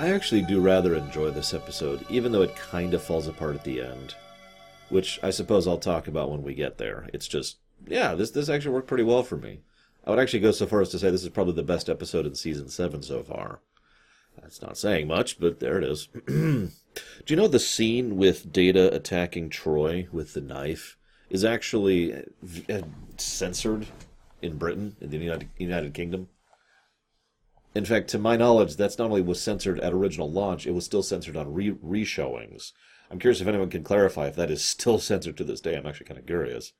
I actually do rather enjoy this episode, even though it kind of falls apart at the end. Which I suppose I'll talk about when we get there. It's just, yeah, this, this actually worked pretty well for me. I would actually go so far as to say this is probably the best episode in season 7 so far. That's not saying much, but there it is. Do you know the scene with Data attacking Troi with the knife is actually uh, censored in Britain, in the United, United Kingdom? In fact, to my knowledge, that's not only was censored at original launch, it was still censored on re reshowings. I'm curious if anyone can clarify if that is still censored to this day. I'm actually kind of curious.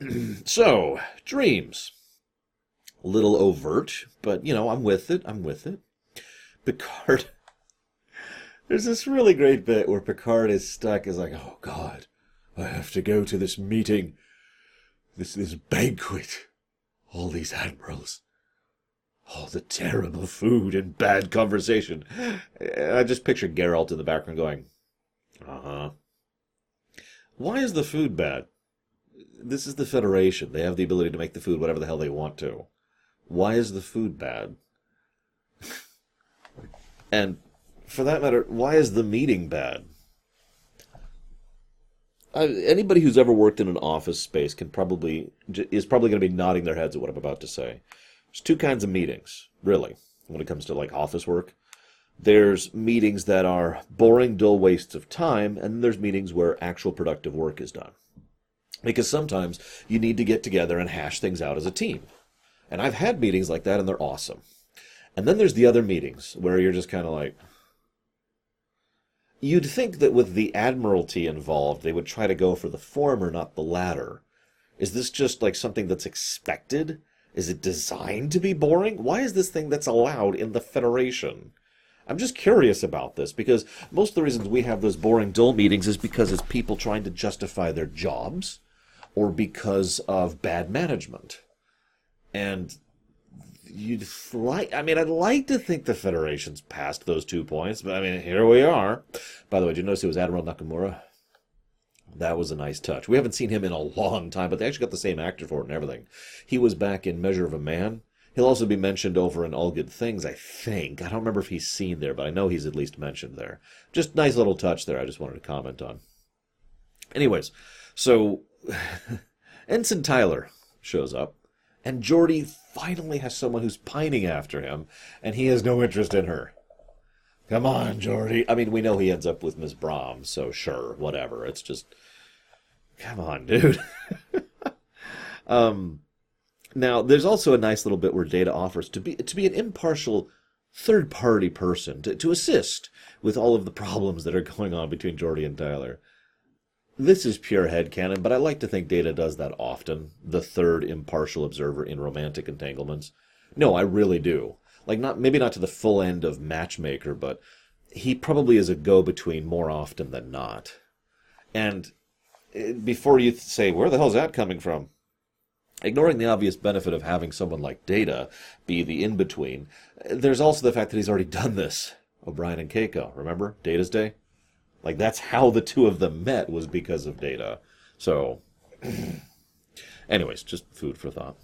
so, dreams. A little overt, but you know, I'm with it. I'm with it. Picard. There's this really great bit where Picard is stuck, is like, oh God, I have to go to this meeting, this this banquet, all these admirals, all the terrible food and bad conversation. I just picture Geralt in the background going, uh huh. Why is the food bad? This is the Federation. They have the ability to make the food whatever the hell they want to. Why is the food bad? And for that matter, why is the meeting bad? Uh, anybody who's ever worked in an office space can probably is probably going to be nodding their heads at what I'm about to say. There's two kinds of meetings, really, when it comes to like office work. There's meetings that are boring, dull wastes of time, and there's meetings where actual productive work is done. Because sometimes you need to get together and hash things out as a team. And I've had meetings like that, and they're awesome. And then there's the other meetings where you're just kind of like. You'd think that with the Admiralty involved, they would try to go for the former, not the latter. Is this just like something that's expected? Is it designed to be boring? Why is this thing that's allowed in the Federation? I'm just curious about this because most of the reasons we have those boring, dull meetings is because it's people trying to justify their jobs or because of bad management. And you'd like I mean I'd like to think the Federation's past those two points, but I mean here we are. By the way, did you notice it was Admiral Nakamura? That was a nice touch. We haven't seen him in a long time, but they actually got the same actor for it and everything. He was back in Measure of a Man. He'll also be mentioned over in All Good Things, I think. I don't remember if he's seen there, but I know he's at least mentioned there. Just nice little touch there I just wanted to comment on. Anyways, so Ensign Tyler shows up, and Geordi finally has someone who's pining after him, and he has no interest in her. Come on, Geordi. I mean, we know he ends up with Miss Brahms, so sure, whatever. It's just, come on, dude. um, now there's also a nice little bit where Data offers to be to be an impartial third party person to, to assist with all of the problems that are going on between Geordi and Tyler. This is pure headcanon, but I like to think Data does that often, the third impartial observer in romantic entanglements. No, I really do. Like not maybe not to the full end of matchmaker, but he probably is a go-between more often than not. And eh, before you say, where the hell's that coming from? Ignoring the obvious benefit of having someone like Data be the in-between, there's also the fact that he's already done this. O'Brien and Keiko, remember? Data's Day? Like that's how the two of them met was because of data. So, anyways, just food for thought.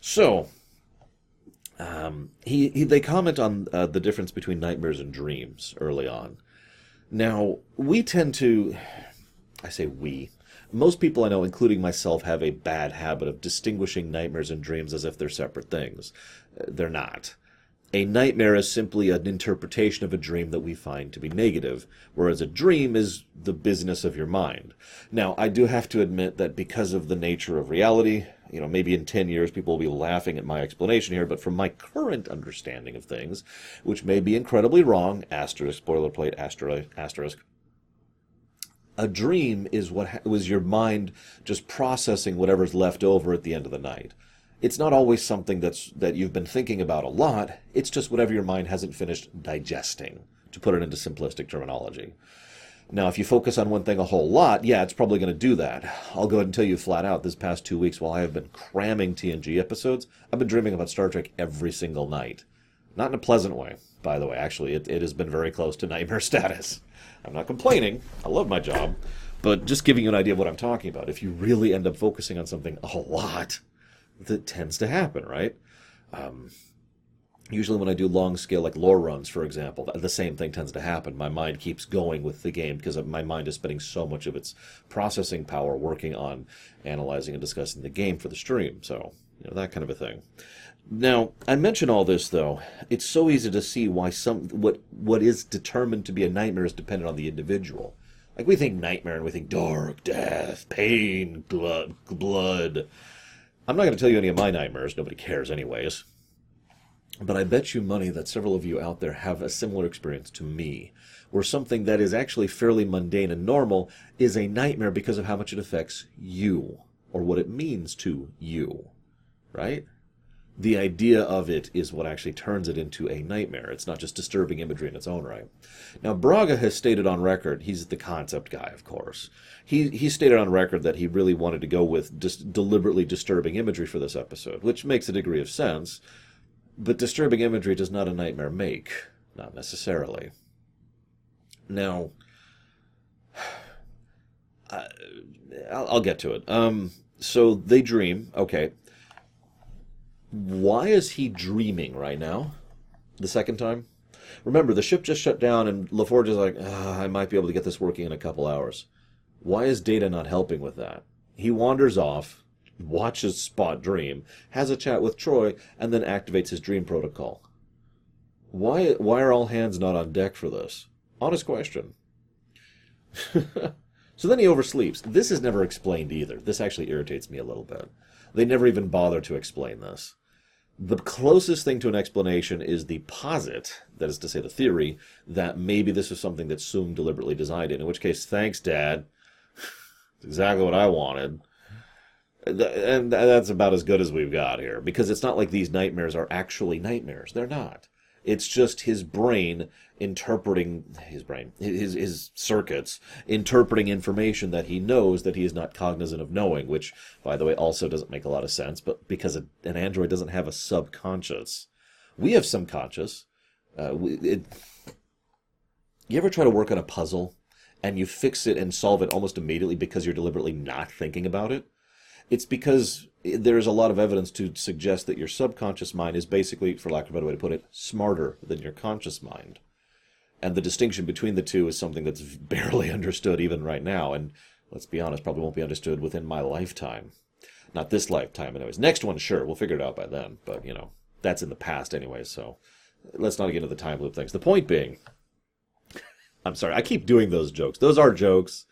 So, um, he, he they comment on uh, the difference between nightmares and dreams early on. Now we tend to, I say we, most people I know, including myself, have a bad habit of distinguishing nightmares and dreams as if they're separate things. They're not. A nightmare is simply an interpretation of a dream that we find to be negative, whereas a dream is the business of your mind. Now, I do have to admit that because of the nature of reality, you know, maybe in 10 years people will be laughing at my explanation here, but from my current understanding of things, which may be incredibly wrong, asterisk, boilerplate, asterisk, asterisk, a dream is what was your mind just processing whatever's left over at the end of the night it's not always something that's that you've been thinking about a lot. It's just whatever your mind hasn't finished digesting, to put it into simplistic terminology. Now, if you focus on one thing a whole lot, yeah, it's probably going to do that. I'll go ahead and tell you flat out this past two weeks while I have been cramming TNG episodes, I've been dreaming about Star Trek every single night. Not in a pleasant way, by the way. Actually, it, it has been very close to nightmare status. I'm not complaining. I love my job. But just giving you an idea of what I'm talking about. If you really end up focusing on something a lot, that tends to happen, right? Um, usually when I do long scale, like lore runs, for example, the same thing tends to happen. My mind keeps going with the game because my mind is spending so much of its processing power working on analyzing and discussing the game for the stream. So, you know, that kind of a thing. Now, I mention all this though. It's so easy to see why some what what is determined to be a nightmare is dependent on the individual. Like we think nightmare and we think dark, death, pain, blood, blood. I'm not going to tell you any of my nightmares. Nobody cares, anyways. But I bet you money that several of you out there have a similar experience to me, where something that is actually fairly mundane and normal is a nightmare because of how much it affects you, or what it means to you. Right? The idea of it is what actually turns it into a nightmare. It's not just disturbing imagery in its own right. Now, Braga has stated on record, he's the concept guy, of course. He, he stated on record that he really wanted to go with dis- deliberately disturbing imagery for this episode, which makes a degree of sense but disturbing imagery does not a nightmare make. Not necessarily. Now, uh, I'll, I'll, get to it. Um, so they dream. Okay. Why is he dreaming right now? The second time? Remember, the ship just shut down, and LaForge is like, ah, I might be able to get this working in a couple hours. Why is Data not helping with that? He wanders off watches Spot dream, has a chat with Troi, and then activates his dream protocol. Why why are all hands not on deck for this? Honest question. so then he oversleeps. This is never explained either. This actually irritates me a little bit. They never even bother to explain this. The closest thing to an explanation is the posit, that is to say, the theory, that maybe this is something that Soong deliberately designed it. In which case, thanks, Dad. exactly what I wanted and that's about as good as we've got here because it's not like these nightmares are actually nightmares. They're not. It's just his brain interpreting his brain his his circuits interpreting information that he knows that he is not cognizant of knowing which by the way also doesn't make a lot of sense but because an android doesn't have a subconscious. We have subconscious uh, we, it, you ever try to work on a puzzle and you fix it and solve it almost immediately because you're deliberately not thinking about it it's because there's a lot of evidence to suggest that your subconscious mind is basically, for lack of a better way to put it, smarter than your conscious mind. And the distinction between the two is something that's barely understood even right now, and let's be honest, probably won't be understood within my lifetime. Not this lifetime, anyways. Next one, sure, we'll figure it out by then, but you know, that's in the past anyway, so let's not get into the time loop things. The point being, I'm sorry, I keep doing those jokes. Those are jokes.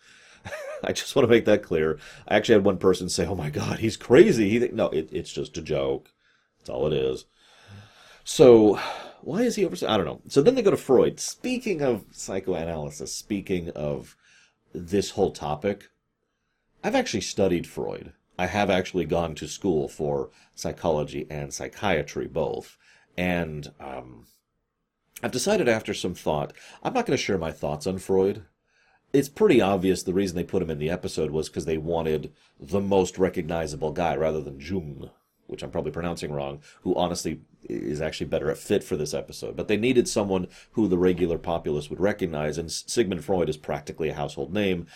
I just want to make that clear. I actually had one person say, "Oh my God, he's crazy." He no, it, it's just a joke. That's all it is. So, why is he over? I don't know. So then they go to Freud. Speaking of psychoanalysis, speaking of this whole topic, I've actually studied Freud. I have actually gone to school for psychology and psychiatry both, and um, I've decided after some thought, I'm not going to share my thoughts on Freud it's pretty obvious the reason they put him in the episode was because they wanted the most recognizable guy rather than Jung, which I'm probably pronouncing wrong, who honestly is actually better at fit for this episode. But they needed someone who the regular populace would recognize, and Sigmund Freud is practically a household name,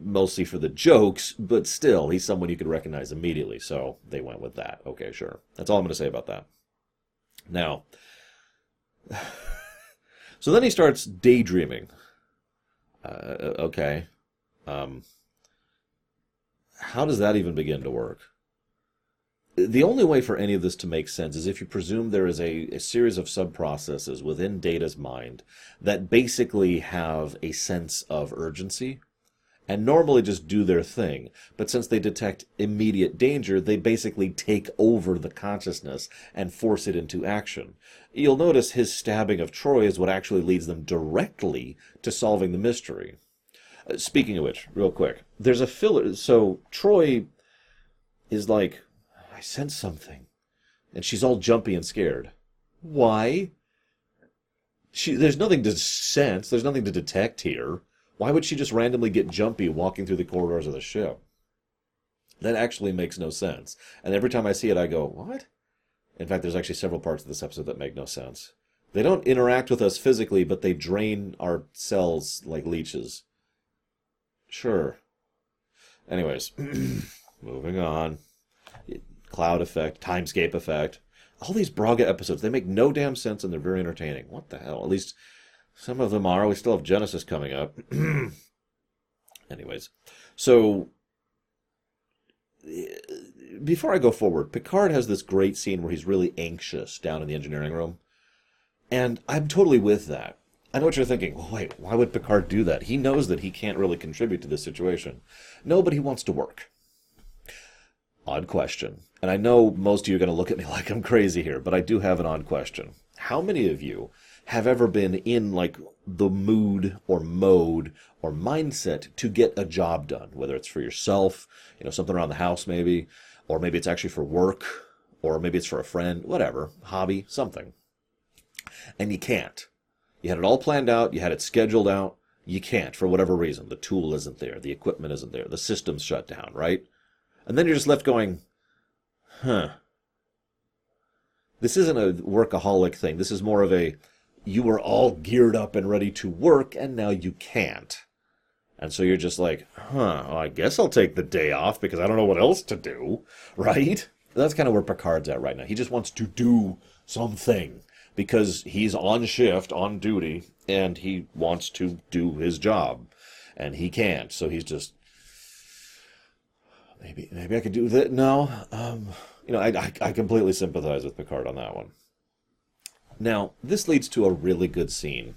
mostly for the jokes, but still, he's someone you could recognize immediately. So they went with that. Okay, sure. That's all I'm going to say about that. Now, so then he starts daydreaming uh, okay. Um, how does that even begin to work? The only way for any of this to make sense is if you presume there is a, a series of subprocesses within Data's mind that basically have a sense of urgency and normally just do their thing. But since they detect immediate danger, they basically take over the consciousness and force it into action. You'll notice his stabbing of Troi is what actually leads them directly to solving the mystery. Uh, speaking of which, real quick, there's a filler. So Troi is like, I sense something. And she's all jumpy and scared. Why? She, there's nothing to sense. There's nothing to detect here. Why would she just randomly get jumpy walking through the corridors of the ship? That actually makes no sense. And every time I see it, I go, what? In fact, there's actually several parts of this episode that make no sense. They don't interact with us physically, but they drain our cells like leeches. Sure. Anyways, moving on. Cloud effect, timescape effect. all these Braga episodes, they make no damn sense and they're very entertaining. What the hell? At least some of them are. We still have Genesis coming up. Anyways, so before I go forward, Picard has this great scene where he's really anxious down in the engineering room. And I'm totally with that. I know what you're thinking. Well, wait, why would Picard do that? He knows that he can't really contribute to this situation. No, but he wants to work. Odd question. And I know most of you are going to look at me like I'm crazy here, but I do have an odd question. How many of you have ever been in like the mood or mode or mindset to get a job done, whether it's for yourself, you know, something around the house maybe, or maybe it's actually for work, or maybe it's for a friend, whatever, hobby, something. And you can't. You had it all planned out, you had it scheduled out, you can't for whatever reason. The tool isn't there, the equipment isn't there, the system's shut down, right? And then you're just left going, huh. This isn't a workaholic thing. This is more of a you were all geared up and ready to work and now you can't. And so you're just like, huh, well, I guess I'll take the day off because I don't know what else to do, right? That's kind of where Picard's at right now. He just wants to do something because he's on shift, on duty, and he wants to do his job. And he can't, so he's just maybe maybe I could do that. No, um, you know, I, I, I completely sympathize with Picard on that one. Now, this leads to a really good scene.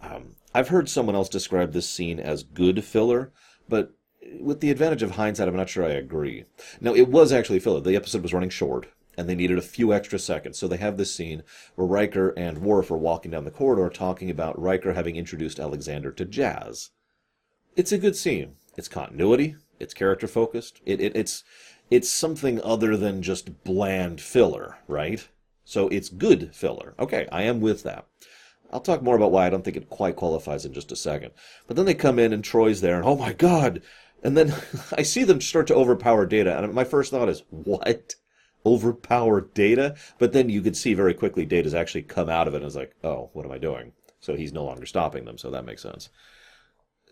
Um, I've heard someone else describe this scene as good filler, but with the advantage of hindsight, I'm not sure I agree. Now, it was actually filler. The episode was running short, and they needed a few extra seconds. So they have this scene where Riker and Worf are walking down the corridor talking about Riker having introduced Alexander to jazz. It's a good scene. It's continuity. It's character focused. It, it, it's it's something other than just bland filler, right? So it's good filler. Okay, I am with that. I'll talk more about why I don't think it quite qualifies in just a second. But then they come in and Troi's there, and oh my god! And then I see them start to overpower Data, and my first thought is, what? Overpower Data? But then you could see very quickly Data's actually come out of it and is like, oh, what am I doing? So he's no longer stopping them, so that makes sense.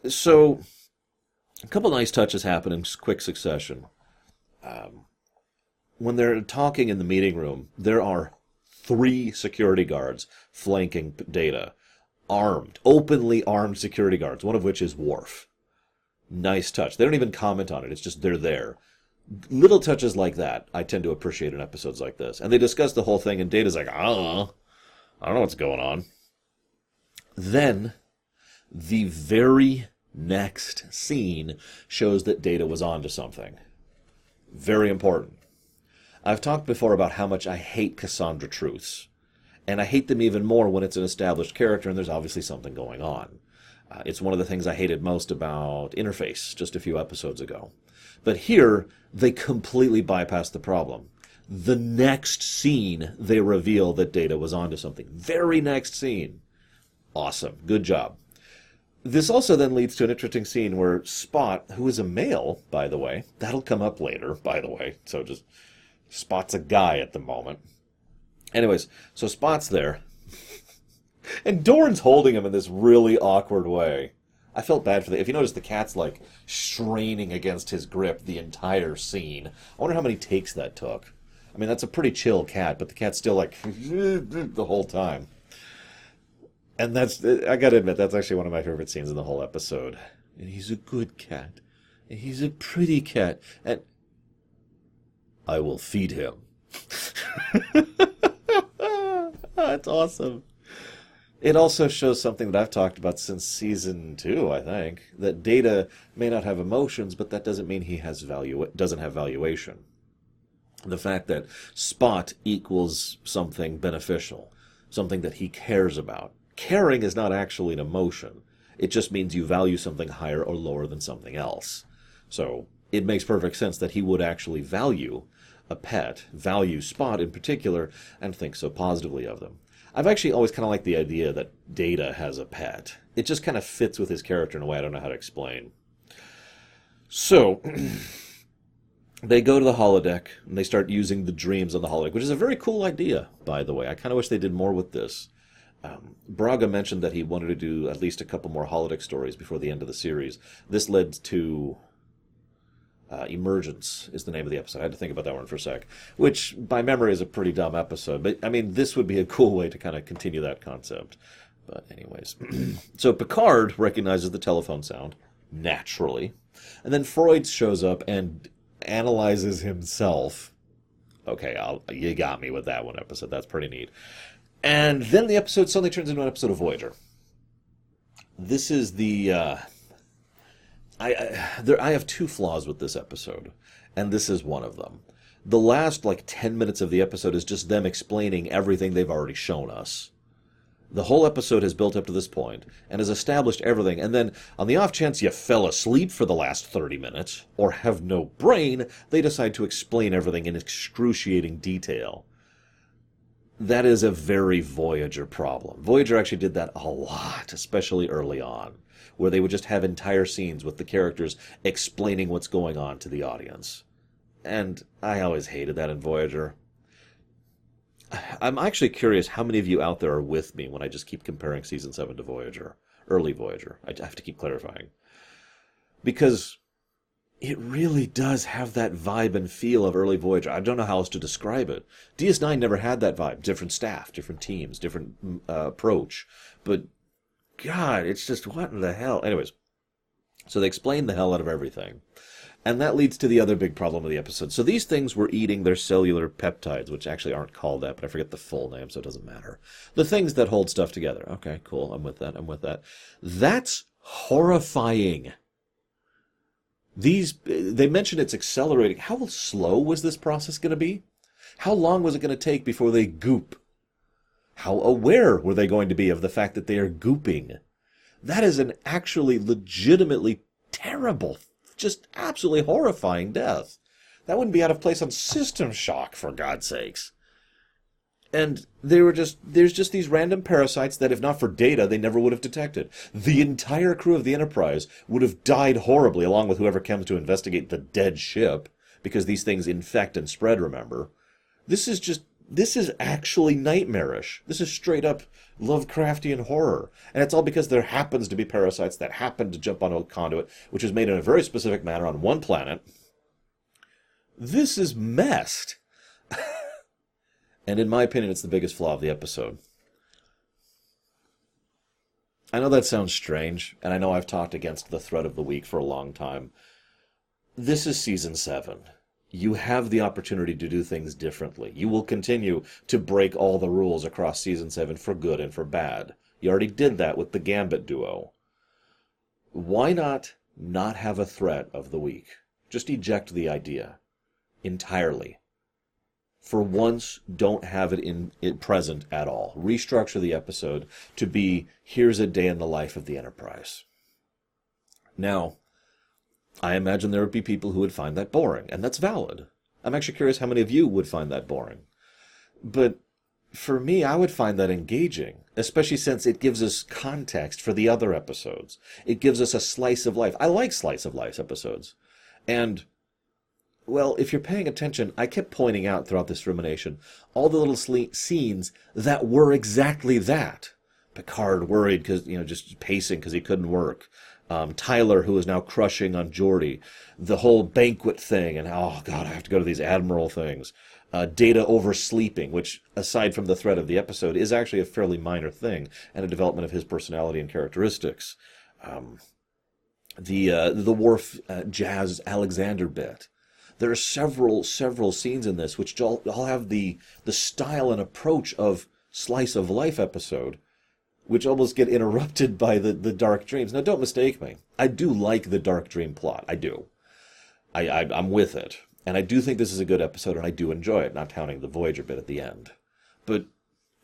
So, a couple nice touches happen in quick succession. Um, when they're talking in the meeting room, there are three security guards flanking Data. Armed, openly armed security guards, one of which is Worf. Nice touch. They don't even comment on it, it's just they're there. Little touches like that I tend to appreciate in episodes like this. And they discuss the whole thing, and Data's like, I don't know. I don't know what's going on. Then, the very next scene shows that Data was onto something. Very important. I've talked before about how much I hate Cassandra truths. And I hate them even more when it's an established character and there's obviously something going on. Uh, it's one of the things I hated most about Interface just a few episodes ago. But here, they completely bypass the problem. The next scene, they reveal that Data was onto something. Very next scene. Awesome. Good job. This also then leads to an interesting scene where Spot, who is a male, by the way, that'll come up later, by the way, so just Spot's a guy at the moment. Anyways, so Spot's there. and Dorn's holding him in this really awkward way. I felt bad for the. If you notice, the cat's like straining against his grip the entire scene. I wonder how many takes that took. I mean, that's a pretty chill cat, but the cat's still like the whole time. And that's, I gotta admit, that's actually one of my favorite scenes in the whole episode. And he's a good cat. And he's a pretty cat. And I will feed him. That's awesome. It also shows something that I've talked about since season two, I think, that Data may not have emotions, but that doesn't mean he has value doesn't have valuation. The fact that Spot equals something beneficial, something that he cares about. Caring is not actually an emotion. It just means you value something higher or lower than something else. So it makes perfect sense that he would actually value a pet, value Spot in particular, and think so positively of them. I've actually always kind of liked the idea that Data has a pet. It just kind of fits with his character in a way I don't know how to explain. So, they go to the holodeck and they start using the dreams on the holodeck, which is a very cool idea, by the way. I kind of wish they did more with this. Um, Braga mentioned that he wanted to do at least a couple more holodeck stories before the end of the series. This led to Uh, Emergence is the name of the episode. I had to think about that one for a sec, which by memory is a pretty dumb episode. But I mean, this would be a cool way to kind of continue that concept. But anyways, so Picard recognizes the telephone sound naturally, and then Freud shows up and analyzes himself. Okay, I'll, you got me with that one episode. That's pretty neat. And then the episode suddenly turns into an episode of Voyager. This is the. Uh, I, I, there, I have two flaws with this episode, and this is one of them. The last like 10 minutes of the episode is just them explaining everything they've already shown us. The whole episode has built up to this point and has established everything, and then, on the off chance you fell asleep for the last 30 minutes, or have no brain, they decide to explain everything in excruciating detail. That is a very Voyager problem. Voyager actually did that a lot, especially early on, where they would just have entire scenes with the characters explaining what's going on to the audience. And I always hated that in Voyager. I'm actually curious how many of you out there are with me when I just keep comparing season 7 to Voyager, early Voyager. I have to keep clarifying. Because it really does have that vibe and feel of early Voyager. I don't know how else to describe it. DS9 never had that vibe. Different staff, different teams, different mm, uh, approach. But God, it's just what in the hell? Anyways, so they explain the hell out of everything. And that leads to the other big problem of the episode. So these things were eating their cellular peptides, which actually aren't called that, but I forget the full name, so it doesn't matter. The things that hold stuff together. Okay, cool. I'm with that. I'm with that. That's horrifying. These, they mentioned it's accelerating. How slow was this process going to be? How long was it going to take before they goop? How aware were they going to be of the fact that they are gooping? That is an actually legitimately terrible just absolutely horrifying death. That wouldn't be out of place on System Shock, for God's sakes. And they were just there's just these random parasites that if not for data they never would have detected. The entire crew of the Enterprise would have died horribly along with whoever comes to investigate the dead ship because these things infect and spread, remember. This is just this is actually nightmarish. This is straight up Lovecraftian horror. And it's all because there happens to be parasites that happen to jump on a conduit, which is made in a very specific manner on one planet. This is messed. and in my opinion, it's the biggest flaw of the episode. I know that sounds strange, and I know I've talked against the threat of the week for a long time. This is season 7 you have the opportunity to do things differently. You will continue to break all the rules across season 7 for good and for bad. You already did that with the Gambit duo. Why not not have a threat of the week? Just eject the idea entirely. For once, don't have it in it present at all. Restructure the episode to be here's a day in the life of the Enterprise. Now, I imagine there would be people who would find that boring, and that's valid. I'm actually curious how many of you would find that boring. But for me, I would find that engaging, especially since it gives us context for the other episodes. It gives us a slice of life. I like slice of life episodes. And, well, if you're paying attention, I kept pointing out throughout this rumination all the little scenes that were exactly that. Picard worried because, you know, just pacing because he couldn't work um, Tyler, who is now crushing on Geordi, the whole banquet thing, and oh god, I have to go to these admiral things. Uh, Data oversleeping, which, aside from the threat of the episode, is actually a fairly minor thing and a development of his personality and characteristics. Um, the uh, the Worf uh, Jazz Alexander bit. There are several several scenes in this which all, all have the the style and approach of slice of life episode, which almost get interrupted by the, the dark dreams. Now, don't mistake me. I do like the dark dream plot. I do. I, I I'm with it, and I do think this is a good episode, and I do enjoy it. Not counting the Voyager bit at the end, but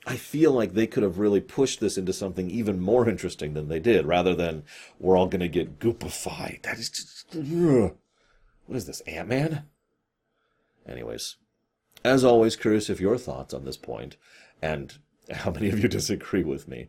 I feel like they could have really pushed this into something even more interesting than they did, rather than we're all going to get goopified. That is just. Ugh. What is this, Ant Man? Anyways, as always, curious of your thoughts on this point, and how many of you disagree with me